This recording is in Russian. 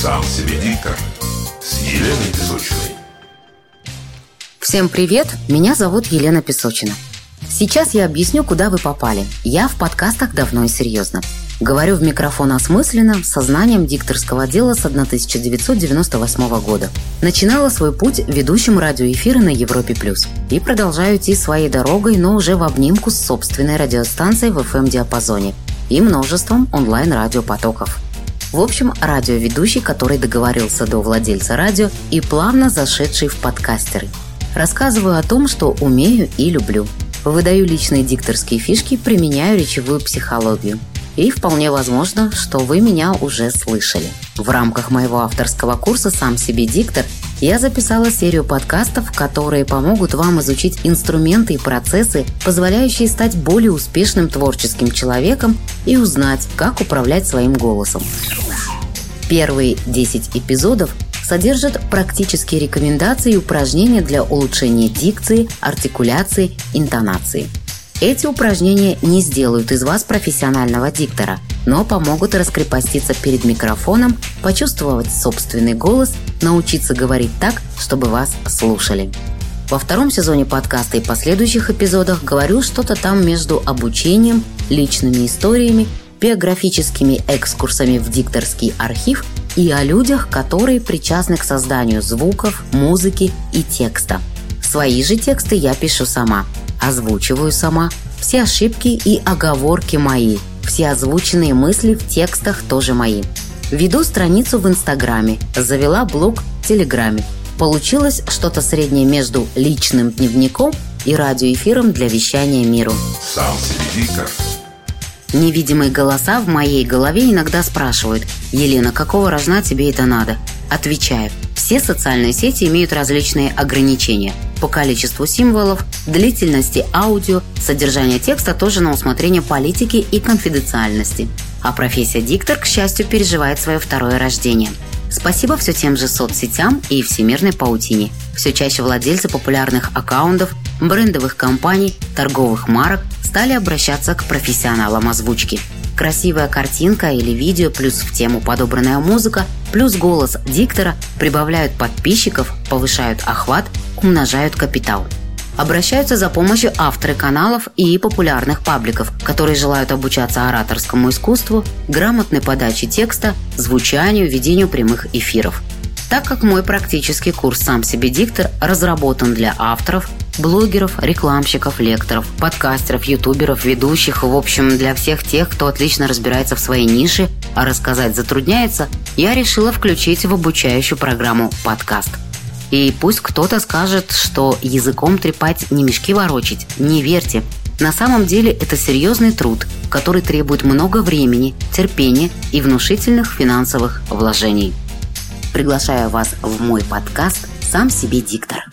Сам себе диктор с Еленой Песочиной. Всем привет, меня зовут Елена Песочина. Сейчас я объясню, куда вы попали. Я в подкастах давно и серьезно. Говорю в микрофон осмысленно, с сознанием дикторского дела с 1998 года. Начинала свой путь ведущим радиоэфира на Европе+. плюс И продолжаю идти своей дорогой, но уже в обнимку с собственной радиостанцией в FM-диапазоне и множеством онлайн-радиопотоков. В общем, радиоведущий, который договорился до владельца радио и плавно зашедший в подкастеры. Рассказываю о том, что умею и люблю. Выдаю личные дикторские фишки, применяю речевую психологию – и вполне возможно, что вы меня уже слышали. В рамках моего авторского курса «Сам себе диктор» я записала серию подкастов, которые помогут вам изучить инструменты и процессы, позволяющие стать более успешным творческим человеком и узнать, как управлять своим голосом. Первые 10 эпизодов содержат практические рекомендации и упражнения для улучшения дикции, артикуляции, интонации – эти упражнения не сделают из вас профессионального диктора, но помогут раскрепоститься перед микрофоном, почувствовать собственный голос, научиться говорить так, чтобы вас слушали. Во втором сезоне подкаста и последующих эпизодах говорю что-то там между обучением, личными историями, биографическими экскурсами в дикторский архив и о людях, которые причастны к созданию звуков, музыки и текста. Свои же тексты я пишу сама – Озвучиваю сама. Все ошибки и оговорки мои. Все озвученные мысли в текстах тоже мои. Веду страницу в Инстаграме, завела блог в Телеграме. Получилось что-то среднее между личным дневником и радиоэфиром для вещания миру. Сам диктор. Невидимые голоса в моей голове иногда спрашивают «Елена, какого рожна тебе это надо?» Отвечаю «Все социальные сети имеют различные ограничения – по количеству символов, длительности аудио, содержание текста тоже на усмотрение политики и конфиденциальности. А профессия диктор, к счастью, переживает свое второе рождение. Спасибо все тем же соцсетям и всемирной паутине. Все чаще владельцы популярных аккаунтов, брендовых компаний, торговых марок стали обращаться к профессионалам озвучки – Красивая картинка или видео, плюс в тему подобранная музыка, плюс голос диктора прибавляют подписчиков, повышают охват, умножают капитал. Обращаются за помощью авторы каналов и популярных пабликов, которые желают обучаться ораторскому искусству, грамотной подаче текста, звучанию, ведению прямых эфиров. Так как мой практический курс «Сам себе диктор» разработан для авторов, блогеров, рекламщиков, лекторов, подкастеров, ютуберов, ведущих, в общем, для всех тех, кто отлично разбирается в своей нише, а рассказать затрудняется, я решила включить в обучающую программу подкаст. И пусть кто-то скажет, что языком трепать не мешки ворочить, не верьте. На самом деле это серьезный труд, который требует много времени, терпения и внушительных финансовых вложений. Приглашаю вас в мой подкаст «Сам себе диктор».